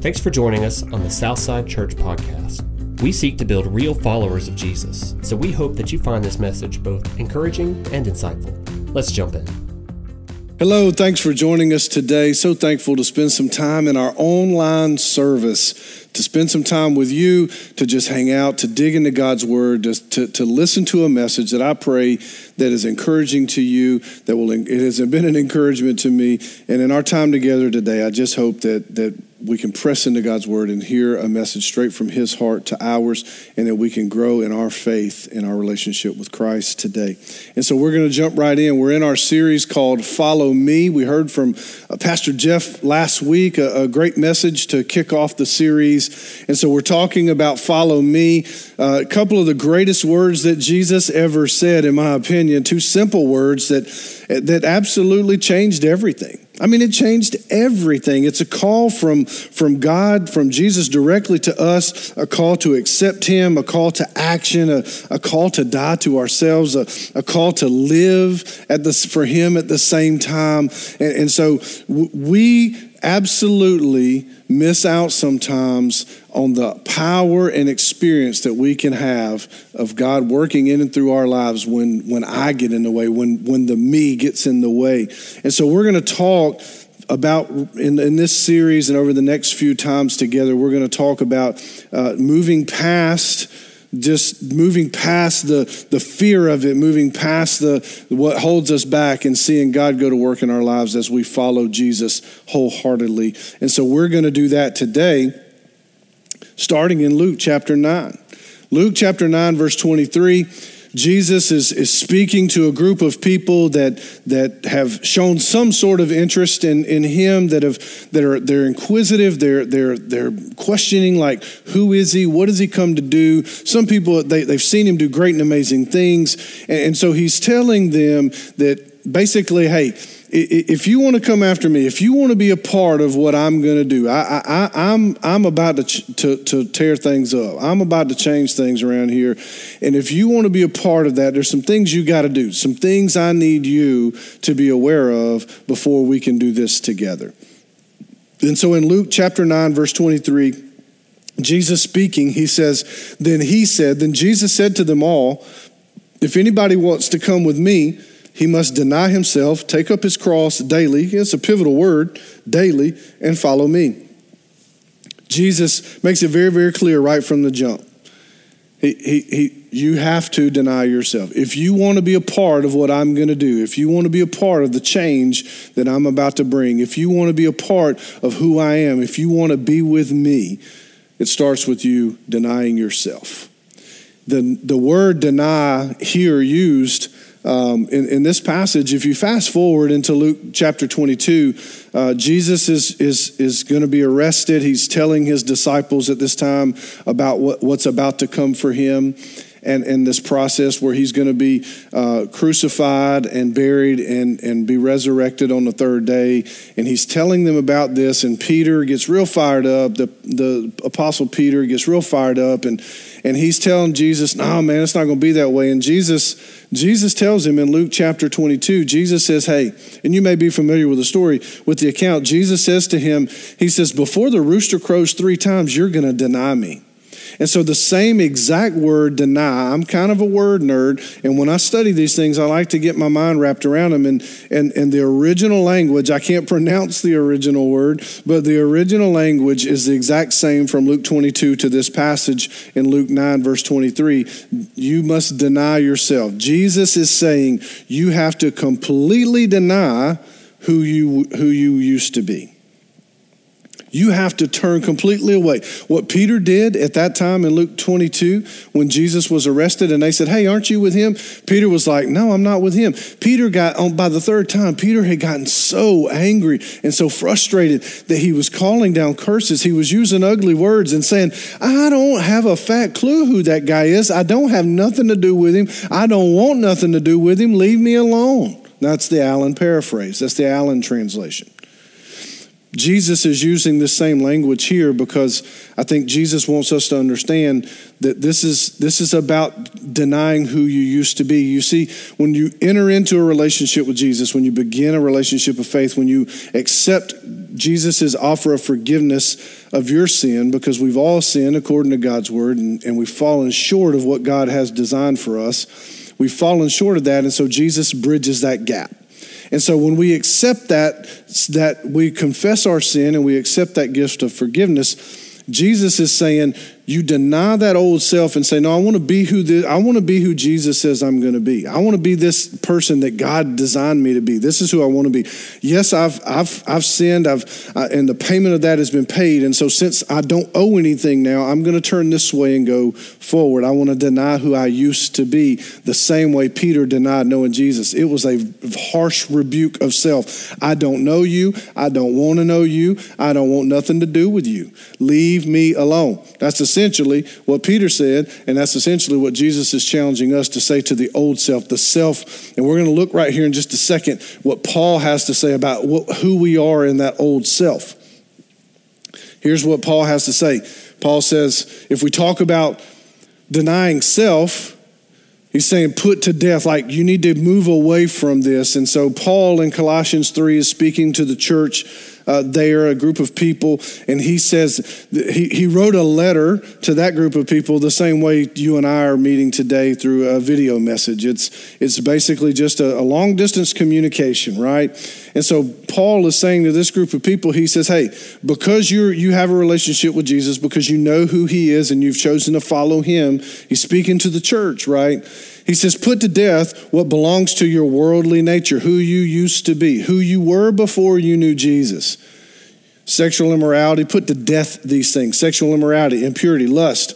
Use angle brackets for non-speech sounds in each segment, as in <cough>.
Thanks for joining us on the Southside Church Podcast. We seek to build real followers of Jesus, so we hope that you find this message both encouraging and insightful. Let's jump in. Hello, thanks for joining us today. So thankful to spend some time in our online service, to spend some time with you, to just hang out, to dig into God's Word, to, to, listen to a message that I pray that is encouraging to you, that will it has been an encouragement to me. And in our time together today, I just hope that that we can press into God's word and hear a message straight from his heart to ours, and that we can grow in our faith in our relationship with Christ today. And so we're going to jump right in. We're in our series called Follow Me. We heard from uh, Pastor Jeff last week, a, a, great message to kick off the series. And so we're talking about Follow Me, uh, a couple of the greatest words that Jesus ever said, in my opinion, two simple words that, that absolutely changed everything. I mean, it changed everything. It's a call from, from God, from Jesus directly to us, a call to accept Him, a call to action, a, a call to die to ourselves, a, a call to live at this, for Him at the same time. And, and so we absolutely miss out sometimes on the power and experience that we can have of God working in and through our lives when, when I get in the way, when, when the me gets in the way. And so we're going to talk about in, in this series and over the next few times together, we're going to talk about uh, moving past just moving past the, the fear of it, moving past the what holds us back and seeing God go to work in our lives as we follow Jesus wholeheartedly. And so we're going to do that today, starting in Luke chapter 9. Luke chapter 9, verse 23. Jesus is, is speaking to a group of people that, that have shown some sort of interest in, in him, that, have, that are they're inquisitive, they're, they're, they're questioning, like, who is he? What does he come to do? Some people, they, they've seen him do great and amazing things. And, and so he's telling them that basically, hey, if you want to come after me, if you want to be a part of what I'm going to do, I, I, I'm, I'm about to, to, to tear things up. I'm about to change things around here. And if you want to be a part of that, there's some things you got to do, some things I need you to be aware of before we can do this together. And so in Luke chapter 9, verse 23, Jesus speaking, he says, Then he said, Then Jesus said to them all, If anybody wants to come with me, he must deny himself, take up his cross daily. It's a pivotal word, daily, and follow me. Jesus makes it very, very clear right from the jump. He, he, he, you have to deny yourself. If you want to be a part of what I'm going to do, if you want to be a part of the change that I'm about to bring, if you want to be a part of who I am, if you want to be with me, it starts with you denying yourself. The, the word deny here used um, in, in, this passage, if you fast forward into Luke chapter 22, uh, Jesus is, is, is going to be arrested. He's telling his disciples at this time about what, what's about to come for him and, and this process where he's going to be uh, crucified and buried and, and be resurrected on the third day. And he's telling them about this, and Peter gets real fired up. The, the apostle Peter gets real fired up, and, and he's telling Jesus, No, man, it's not going to be that way. And Jesus, Jesus tells him in Luke chapter 22, Jesus says, Hey, and you may be familiar with the story, with the account. Jesus says to him, He says, Before the rooster crows three times, you're going to deny me. And so the same exact word deny, I'm kind of a word nerd, and when I study these things, I like to get my mind wrapped around them. And, and, and the original language, I can't <laughs> pronounce the original word, but the original language is the exact same from Luke 22 to this passage in Luke 9, verse 23. You must deny yourself. Jesus is saying you have to completely deny who you, who you used to be. You have to turn completely away. What Peter did at that time in Luke 22 when Jesus was arrested and they said, Hey, aren't you with him? Peter was like, No, I'm not with him. Peter got on by the third time, Peter had gotten so angry and so frustrated that he was calling down curses. He was using ugly words and saying, I don't have a fat clue who that guy is. I don't have nothing to do with him. I don't want nothing to do with him. Leave me alone. That's the Allen paraphrase. That's the Allen translation. Jesus is using the same language here because I think Jesus wants us to understand that this is this is about denying who you used to be. You see, when you enter into a relationship with Jesus, when you begin a relationship of faith, when you accept Jesus' offer of forgiveness of your sin, because we've all sinned according to God's word, and, and we've fallen short of what God has designed for us. We've fallen short of that, and so Jesus bridges that gap. And so when we accept that, that we confess our sin and we accept that gift of forgiveness, Jesus is saying, you deny that old self and say, No, I want to be who this, I want to be who Jesus says I'm going to be. I want to be this person that God designed me to be. This is who I want to be. Yes, I've I've I've sinned. I've and the payment of that has been paid. And so since I don't owe anything now, I'm going to turn this way and go forward. I want to deny who I used to be, the same way Peter denied knowing Jesus. It was a harsh rebuke of self. I don't know you. I don't want to know you. I don't want nothing to do with you. Leave me alone. That's the essentially what Peter said, and that's essentially what Jesus is challenging us to say to the old self, the self. And we're going to look right here in just a second what Paul has to say about what, who we are in that old self. Here's what Paul has to say Paul says, if we talk about denying self, He's saying, put to death, like you need to move away from this. And so, Paul in Colossians 3 is speaking to the church uh, there, a group of people, and he says he, he wrote a letter to that group of people the same way you and I are meeting today through a video message. It's, it's basically just a, a long distance communication, right? And so Paul is saying to this group of people, he says, Hey, because you you have a relationship with Jesus, because you know who he is and you've chosen to follow him, he's speaking to the church, right? He says, Put to death what belongs to your worldly nature, who you used to be, who you were before you knew Jesus. Sexual immorality, put to death these things sexual immorality, impurity, lust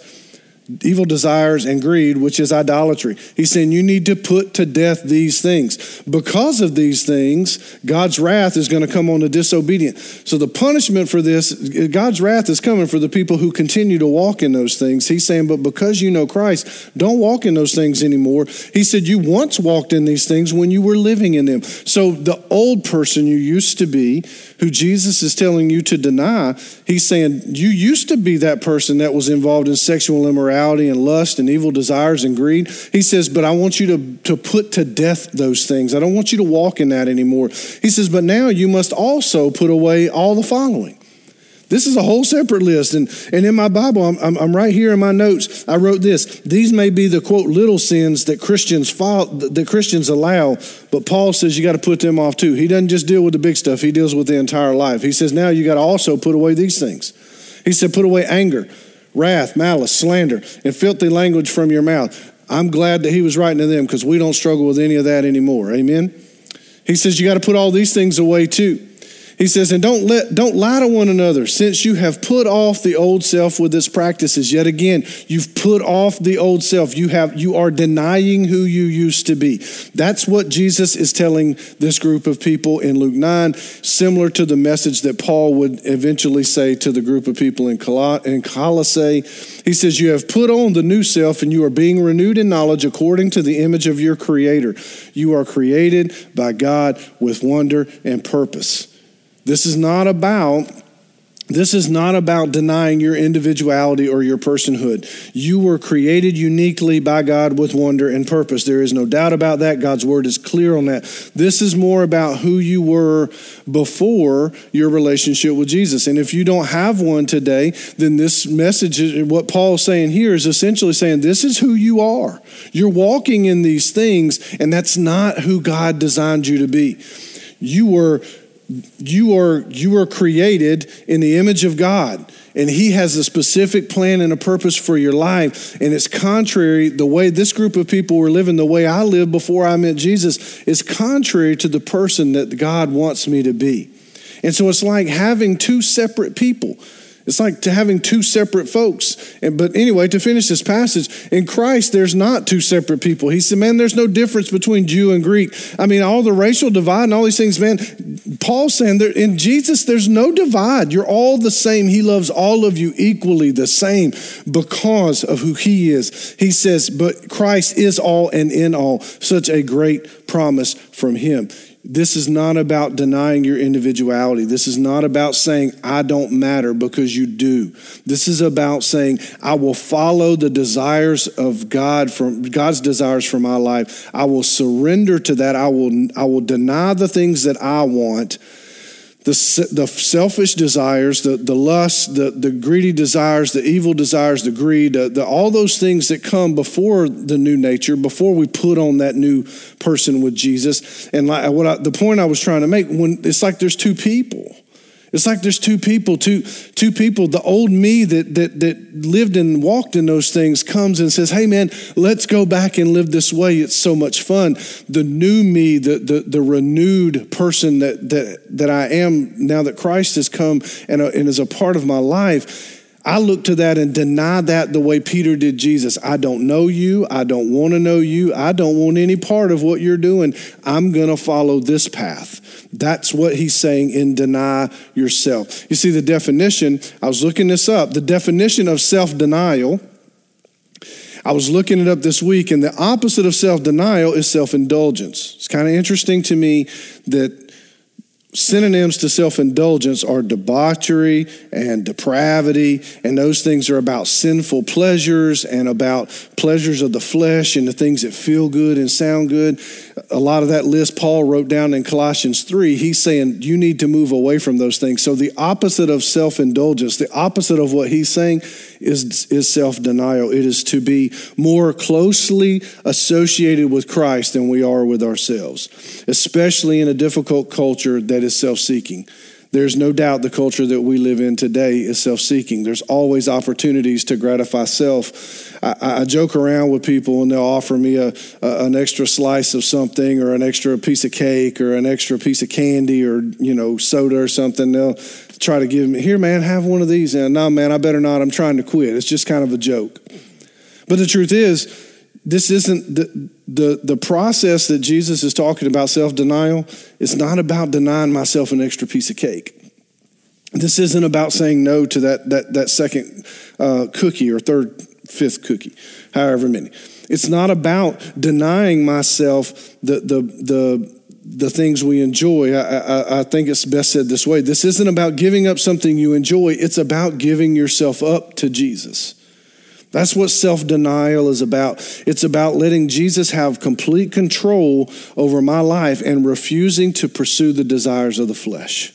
evil desires and greed, which is idolatry. He's saying you need to put to death these things. Because of these things, God's wrath is going to come on the disobedient. So the punishment for this, God's wrath is coming for the people who continue to walk in those things. He's saying, but because you know Christ, don't walk in those things anymore. He said, you once walked in these things when you were living in them. So the old person you used to be, who Jesus is telling you to deny, he's saying, you used to be that person that was involved in sexual immorality immorality and lust and evil desires and greed. He says, But I want you to, to put to death those things. I don't want you to walk in that anymore. He says, But now you must also put away all the following. This is a whole separate list. And, and in my Bible, I'm, I'm, I'm, right here in my notes. I wrote this. These may be the quote little sins that Christians follow, that Christians allow, but Paul says you got to put them off too. He doesn't just deal with the big stuff, he deals with the entire life. He says now you got to also put away these things. He said, put away anger, wrath, malice, slander, and filthy language from your mouth. I'm glad that he was writing to them because we don't struggle with any of that anymore. Amen. He says you got to put all these things away too. He says, and don't let don't lie to one another, since you have put off the old self with its practices. Yet again, you've put off the old self. You have you are denying who you used to be. That's what Jesus is telling this group of people in Luke 9, similar to the message that Paul would eventually say to the group of people in, in Colossae. He says, You have put on the new self, and you are being renewed in knowledge according to the image of your Creator. You are created by God with wonder and purpose. This is not about this is not about denying your individuality or your personhood. You were created uniquely by God with wonder and purpose. There is no doubt about that. God's word is clear on that. This is more about who you were before your relationship with Jesus. And if you don't have one today, then this message, what Paul is saying here, is essentially saying this is who you are. You're walking in these things, and that's not who God designed you to be. You were you are you are created in the image of God and he has a specific plan and a purpose for your life and it's contrary the way this group of people were living the way I lived before I met Jesus is contrary to the person that God wants me to be. And so it's like having two separate people. It's like to having two separate folks. But anyway, to finish this passage, in Christ, there's not two separate people. He said, man, there's no difference between Jew and Greek. I mean, all the racial divide and all these things, man, Paul's saying there, in Jesus, there's no divide. You're all the same. He loves all of you equally the same because of who he is. He says, but Christ is all and in all. Such a great promise from him. This is not about denying your individuality. This is not about saying, I don't matter because you do. This is about saying, I will follow the desires of God from God's desires for my life. I will surrender to that. I will, I will deny the things that I want the, the selfish desires, the, the lust, the, the greedy desires, the evil desires, the greed, the, the, all those things that come before the new nature, before we put on that new person with Jesus. And like what I, the point I was trying to make, when it's like there's two people. It's like there's two people, two, two people. The old me that, that, that lived and walked in those things comes and says, Hey, man, let's go back and live this way. It's so much fun. The new me, the, the, the renewed person that, that, that I am now that Christ has come and, uh, and is a part of my life, I look to that and deny that the way Peter did Jesus. I don't know you. I don't want to know you. I don't want any part of what you're doing. I'm going to follow this path. That's what he's saying in deny yourself. You see, the definition, I was looking this up, the definition of self denial. I was looking it up this week, and the opposite of self denial is self indulgence. It's kind of interesting to me that Synonyms to self indulgence are debauchery and depravity, and those things are about sinful pleasures and about pleasures of the flesh and the things that feel good and sound good. A lot of that list Paul wrote down in Colossians 3. He's saying you need to move away from those things. So, the opposite of self indulgence, the opposite of what he's saying is, is self denial. It is to be more closely associated with Christ than we are with ourselves, especially in a difficult culture that is self seeking. There's no doubt the culture that we live in today is self seeking. There's always opportunities to gratify self. I, I, joke around with people and they'll offer me a, a, an extra slice of something or an extra piece of cake or an extra piece of candy or, you know, soda or something. They'll try to give me, here, man, have one of these. And no, man, I better not. I'm trying to quit. It's just kind of a joke. But the truth is, this isn't the, the, the process that Jesus is talking about self denial. It's not about denying myself an extra piece of cake. This isn't about saying no to that, that, that second uh, cookie or third, fifth cookie, however many. It's not about denying myself the, the, the, the things we enjoy. I, I, I, think it's best said this way this isn't about giving up something you enjoy, it's about giving yourself up to Jesus. That's what self denial is about. It's about letting Jesus have complete control over my life and refusing to pursue the desires of the flesh.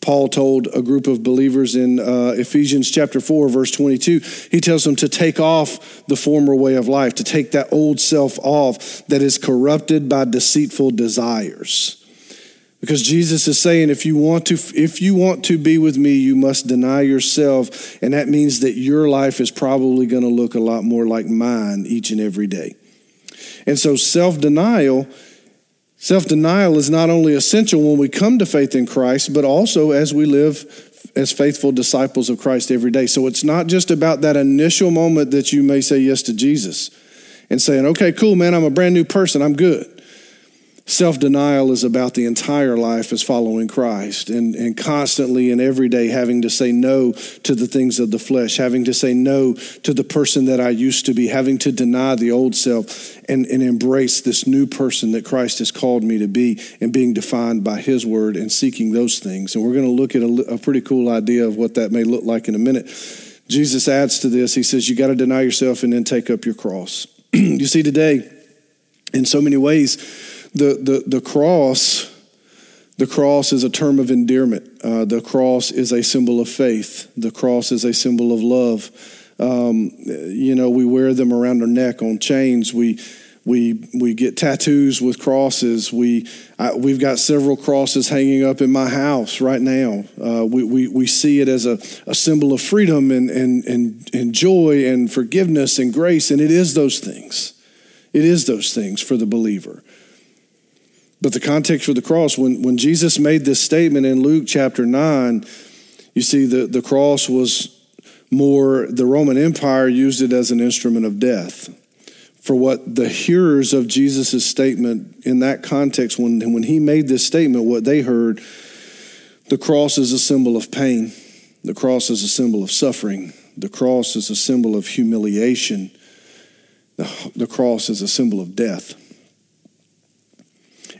Paul told a group of believers in uh, Ephesians chapter 4, verse 22, he tells them to take off the former way of life, to take that old self off that is corrupted by deceitful desires. Because Jesus is saying, if you want to, if you want to be with me, you must deny yourself. And that means that your life is probably going to look a lot more like mine each and every day. And so self-denial, self-denial is not only essential when we come to faith in Christ, but also as we live as faithful disciples of Christ every day. So it's not just about that initial moment that you may say yes to Jesus and saying, okay, cool, man, I'm a brand new person, I'm good. Self denial is about the entire life as following Christ and, and constantly and every day having to say no to the things of the flesh, having to say no to the person that I used to be, having to deny the old self and, and embrace this new person that Christ has called me to be and being defined by His word and seeking those things. And we're going to look at a, a pretty cool idea of what that may look like in a minute. Jesus adds to this, He says, You got to deny yourself and then take up your cross. <clears throat> you see, today, in so many ways, the, the, the cross, the cross is a term of endearment. Uh, the cross is a symbol of faith. The cross is a symbol of love. Um, you know, we wear them around our neck on chains. We we we get tattoos with crosses. We I, we've got several crosses hanging up in my house right now. Uh, we, we we see it as a, a symbol of freedom and, and and and joy and forgiveness and grace, and it is those things. It is those things for the believer. But the context for the cross, when, when Jesus made this statement in Luke chapter 9, you see the, the cross was more, the Roman Empire used it as an instrument of death. For what the hearers of Jesus' statement in that context, when, when he made this statement, what they heard, the cross is a symbol of pain. The cross is a symbol of suffering. The cross is a symbol of humiliation. The, the cross is a symbol of death.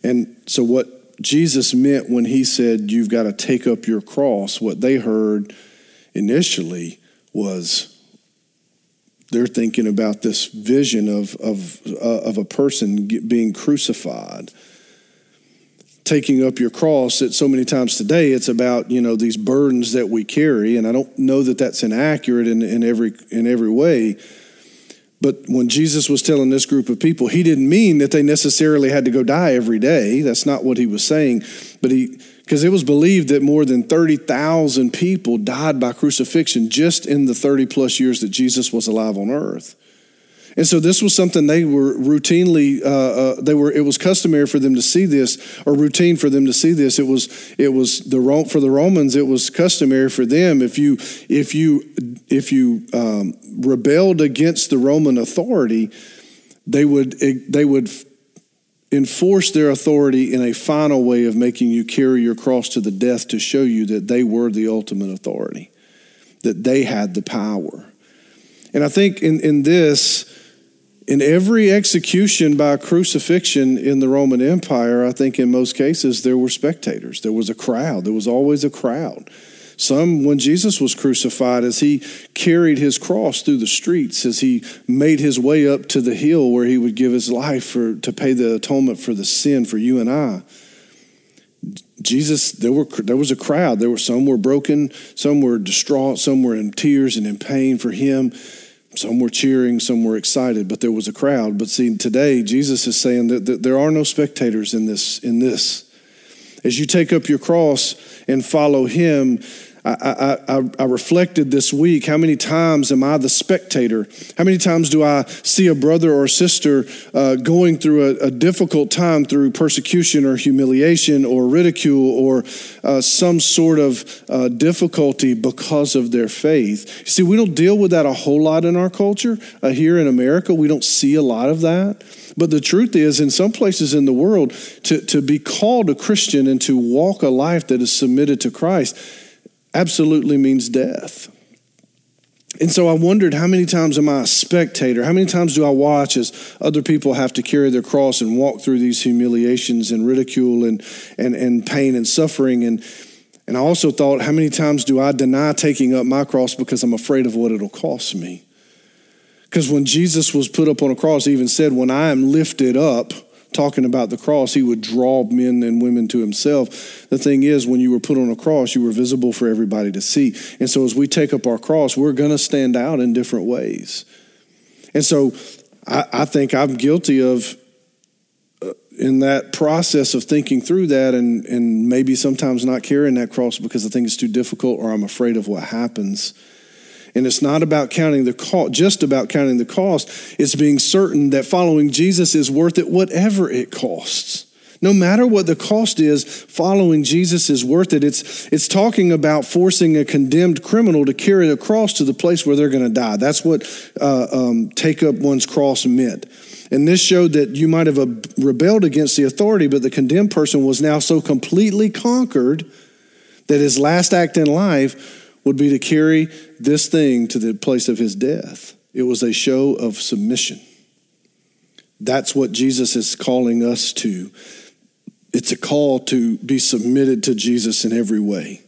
And so, what Jesus meant when he said, You've got to take up your cross. What they heard initially was they're thinking about this vision of, of, uh, of a person being crucified taking up your cross that so many times today it's about you know these burdens that we carry and i don't know that that's inaccurate in, in every in every way but when jesus was telling this group of people he didn't mean that they necessarily had to go die every day. That's not what he was saying. But he because it was believed that more than 30,000 people died by crucifixion just in the 30 plus years that jesus was alive on earth and so this was something they were routinely, uh, uh, they were, it was customary for them to see this, or routine for them to see this. It was, it was the for the Romans, it was customary for them if you, if you, if you um, rebelled against the Roman authority, they would, they would enforce their authority in a final way of making you carry your cross to the death to show you that they were the ultimate authority, that they had the power. And I think in, in this, in every execution by crucifixion in the Roman Empire, I think in most cases there were spectators. There was a crowd. There was always a crowd. Some, when Jesus was crucified, as he carried his cross through the streets, as he made his way up to the hill where he would give his life for, to pay the atonement for the sin for you and I, Jesus, there were there was a crowd. There were some were broken, some were distraught, some were in tears and in pain for him. Some were cheering, some were excited, but there was a crowd. But see, today Jesus is saying that, that there are no spectators in this. In this, as you take up your cross and follow Him, I, I, I, reflected this week how many times am I the spectator? How many times do I see a brother or sister uh, going through a, a, difficult time through persecution or humiliation or ridicule or uh, some sort of uh, difficulty because of their faith? You See, we don't deal with that a whole lot in our culture. Uh, here in America, we don't see a lot of that. But the truth is, in some places in the world, to, to be called a Christian and to walk a life that is submitted to Christ, absolutely means death. And so I wondered how many times am I a spectator? How many times do I watch as other people have to carry their cross and walk through these humiliations and ridicule and, and, and pain and suffering? And, and I also thought, how many times do I deny taking up my cross because I'm afraid of what it'll cost me? Because when Jesus was put up on a cross, he even said, When I am lifted up, talking about the cross, he would draw men and women to himself. The thing is, when you were put on a cross, you were visible for everybody to see. And so as we take up our cross, we're going to stand out in different ways. And so I, I think I'm guilty of, uh, in that process of thinking through that and, and maybe sometimes not carrying that cross because I think it's too difficult or I'm afraid of what happens and it's not about counting the cost, just about counting the cost. It's being certain that following Jesus is worth it, whatever it costs. No matter what the cost is, following Jesus is worth it. It's, it's talking about forcing a condemned criminal to carry a cross to the place where they're going to die. That's what uh, um, take up one's cross meant. And this showed that you might have rebelled against the authority, but the condemned person was now so completely conquered that his last act in life would be to carry this thing to the place of his death. It was a show of submission. That's what Jesus is calling us to. It's a call to be submitted to Jesus in every way.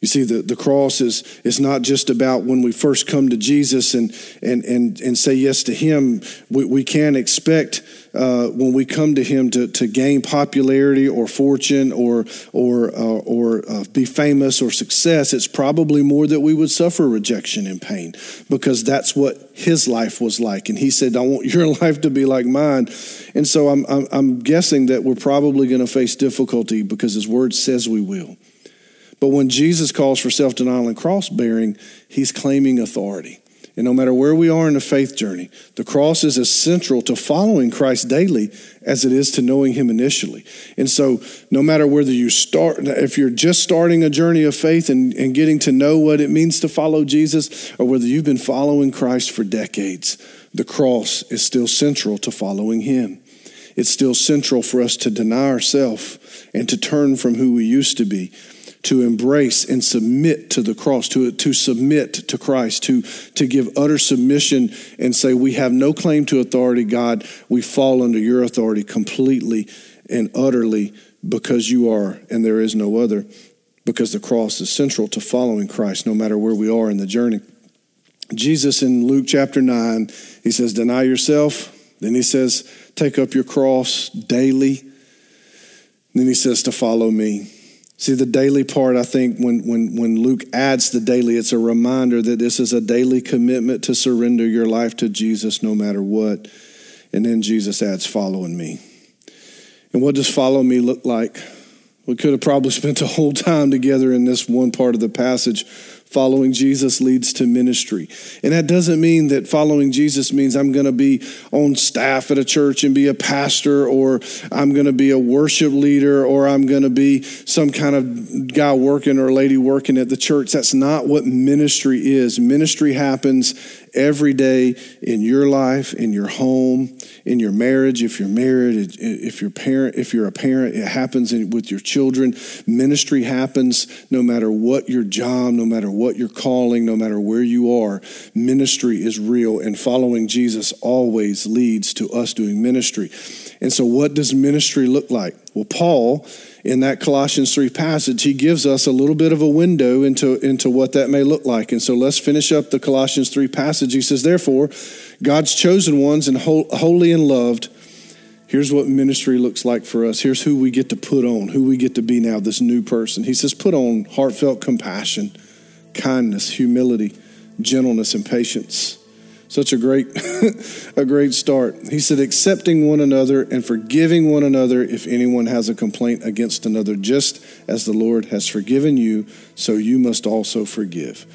You see, the, the cross is, is not just about when we first come to Jesus and, and, and, and say yes to Him. We, we can't expect uh, when we come to Him to, to gain popularity or fortune or, or, uh, or uh, be famous or success. It's probably more that we would suffer rejection and pain because that's what His life was like. And He said, I want your <laughs> life to be like mine. And so I'm, I'm, I'm guessing that we're probably going to face difficulty because His Word says we will. But when Jesus calls for self denial and cross bearing, he's claiming authority. And no matter where we are in the faith journey, the cross is as central to following Christ daily as it is to knowing Him initially. And so, no matter whether you start, if you're just starting a journey of faith and, and getting to know what it means to follow Jesus, or whether you've been following Christ for decades, the cross is still central to following Him. It's still central for us to deny ourselves and to turn from who we used to be to embrace and submit to the cross, to, to submit to Christ, to, to give utter submission and say, We have no claim to authority, God. We fall under your authority completely and utterly because you are, and there is no other, because the cross is central to following Christ no matter where we are in the journey. Jesus in Luke chapter 9, he says, Deny yourself. Then he says, Take up your cross daily. then he says, To follow me. See, the daily part, I think, when, when, when Luke adds the daily, it's a reminder that this is a daily commitment to surrender your life to Jesus no matter what. And then Jesus adds, following me. And what does follow me look like? We could have probably <laughs> spent a whole time together in this one part of the passage Following Jesus leads to ministry. And that doesn't mean that following Jesus means I'm going to be on staff at a church and be a pastor, or I'm going to be a worship leader, or I'm going to be some kind of guy working or lady working at the church. That's not what ministry is. Ministry happens every day in your life, in your home, in your marriage. If you're married, if you're parent, if you're a parent, it happens with your children. Ministry happens no matter what your job, no matter what your calling, no matter where you are. Ministry is real, and following Jesus always leads to us doing ministry. And so, what does ministry look like? Well, Paul in that Colossians 3 passage, he gives us a little bit of a window into, into what that may look like. And so let's finish up the Colossians 3 passage. He says, Therefore, God's chosen ones and holy and loved, here's what ministry looks like for us. Here's who we get to put on, who we get to be now, this new person. He says, Put on heartfelt compassion, kindness, humility, gentleness, and patience such a great <laughs> a great start. He said accepting one another and forgiving one another if anyone has a complaint against another just as the Lord has forgiven you, so you must also forgive.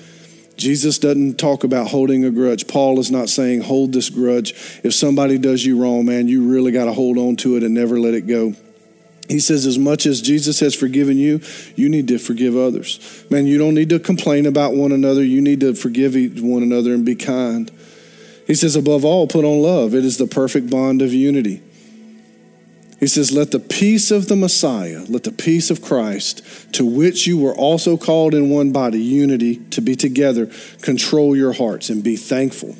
Jesus doesn't talk about holding a grudge. Paul is not saying hold this grudge. If somebody does you wrong, man, you really got to hold on to it and never let it go. He says, as much as Jesus has forgiven you, you need to forgive others. Man, you don't need to complain about one another. You need to forgive one another and be kind. He says, above all, put on love. It is the perfect bond of unity. He says, Let the peace of the Messiah, let the peace of Christ, to which you were also called in one body, unity, to be together, control your hearts and be thankful.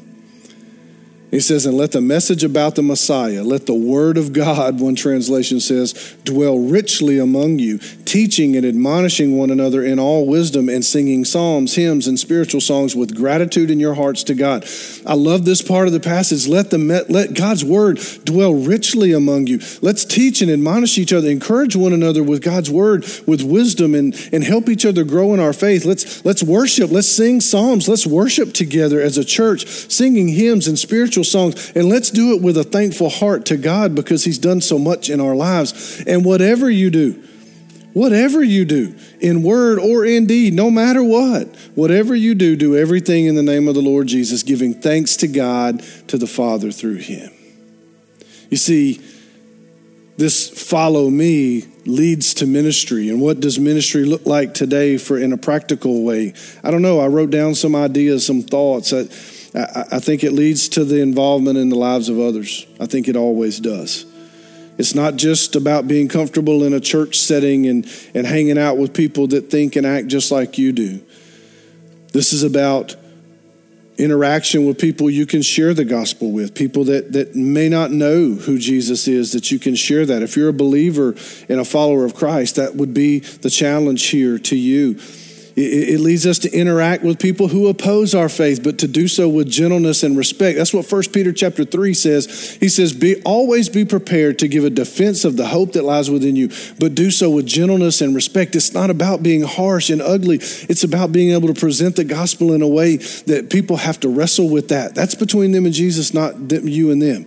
He says, and let the message about the Messiah, let the word of God, one translation says, dwell richly among you, teaching and admonishing one another in all wisdom and singing psalms, hymns, and spiritual songs with gratitude in your hearts to God. I love this part of the passage. Let, the, let God's word dwell richly among you. Let's teach and admonish each other, encourage one another with God's word, with wisdom, and, and help each other grow in our faith. Let's, let's worship. Let's sing psalms. Let's worship together as a church, singing hymns and spiritual spiritual songs. And let's do it with a thankful heart to God because He's done so much in our lives. And whatever you do, whatever you do, in word or in deed, no matter what, whatever you do, do everything in the name of the Lord Jesus, giving thanks to God, to the Father through Him. You see, this follow me leads to ministry and what does ministry look like today for in a practical way i don't know i wrote down some ideas some thoughts I, I, think it leads to the involvement in the lives of others. I think it always does. It's not just about being comfortable in a church setting and, and hanging out with people that think and act just like you do. This is about interaction with people you can share the gospel with, people that, that may not know who Jesus is, that you can share that. If you're a believer and a follower of Christ, that would be the challenge here to you it, leads us to interact with people who oppose our faith, but to do so with gentleness and respect. That's what 1 Peter chapter 3 says. He says, be, always be prepared to give a defense of the hope that lies within you, but do so with gentleness and respect. It's not about being harsh and ugly. It's about being able to present the gospel in a way that people have to wrestle with that. That's between them and Jesus, not you and them.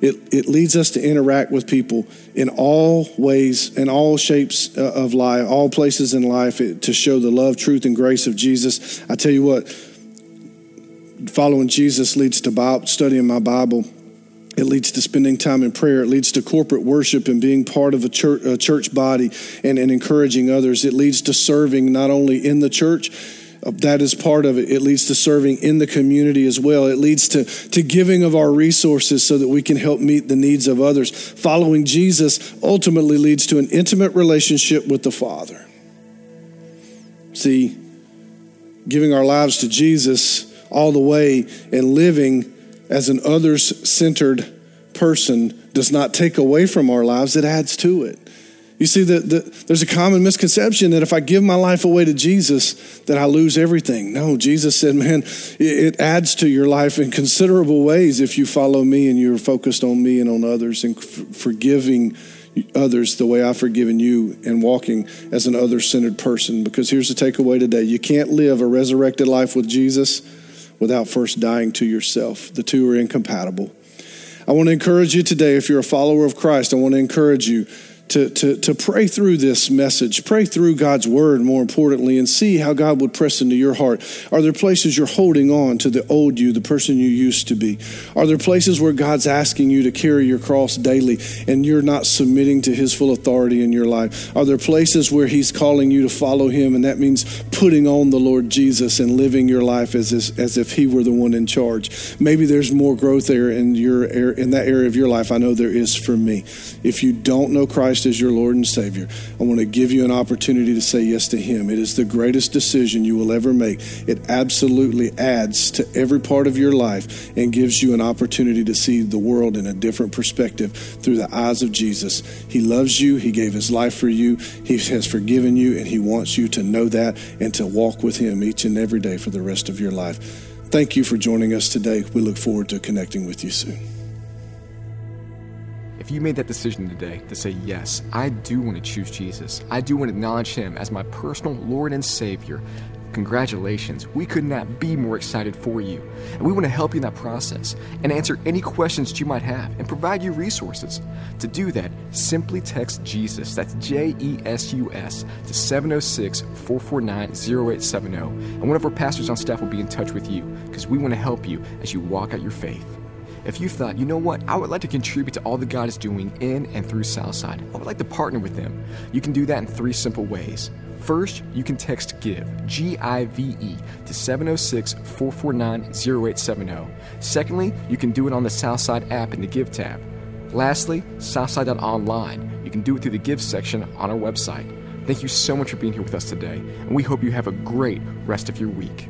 It, it leads us to interact with people in all ways, in all shapes uh, of life, all places in life, to show the love, truth, and grace of Jesus. I tell you what, following Jesus leads to Bible, studying my Bible. It leads to spending time in prayer. It leads to corporate worship and being part of a church, a church body and, and encouraging others. It leads to serving not only in the church, Uh, that is part of it. It leads to serving in the community as well. It leads to, to giving of our resources so that we can help meet the needs of others. Following Jesus ultimately leads to an intimate relationship with the Father. See, giving our lives to Jesus all the way and living as an others centered person does not take away from our lives, it adds to it. You see, the, the, there's a common misconception that if I give my life away to Jesus, that I lose everything. No, Jesus said, man, it, it adds to your life in considerable ways if you follow me and you're focused on me and on others and f- forgiving others the way I've forgiven you and walking as an other centered person. Because here's the takeaway today you can't live a resurrected life with Jesus without first dying to yourself. The two are incompatible. I want to encourage you today, if you're a follower of Christ, I want to encourage you to, to, to pray through this message, pray through God's word more importantly, and see how God would press into your heart. Are there places you're holding on to the old you, the person you used to be? Are there places where God's asking you to carry your cross daily and you're not submitting to his full authority in your life? Are there places where he's calling you to follow him and that means putting on the Lord Jesus and living your life as, if, as if he were the one in charge? Maybe there's more growth there in, your, in that area of your life. I know there is for me. If you don't know Christ, Christ as your Lord and Savior, I want to give you an opportunity to say yes to Him. It is the greatest decision you will ever make. It absolutely adds to every part of your life and gives you an opportunity to see the world in a different perspective through the eyes of Jesus. He loves you, He gave His life for you, He has forgiven you, and He wants you to know that and to walk with Him each and every day for the rest of your life. Thank you for joining us today. We look forward to connecting with you soon. You made that decision today to say, Yes, I do want to choose Jesus, I do want to acknowledge Him as my personal Lord and Savior, congratulations. We could not be more excited for you. And we want to help you in that process and answer any questions that you might have and provide you resources. To do that, simply text Jesus, that's J E S U S, to 706 449 0870. And one of our pastors on staff will be in touch with you because we want to help you as you walk out your faith. If you thought, you know what, I would like to contribute to all that God is doing in and through Southside, I would like to partner with them, you can do that in three simple ways. First, you can text GIVE, G I V E, to 706 449 0870. Secondly, you can do it on the Southside app in the Give tab. Lastly, Southside.online. You can do it through the Give section on our website. Thank you so much for being here with us today, and we hope you have a great rest of your week.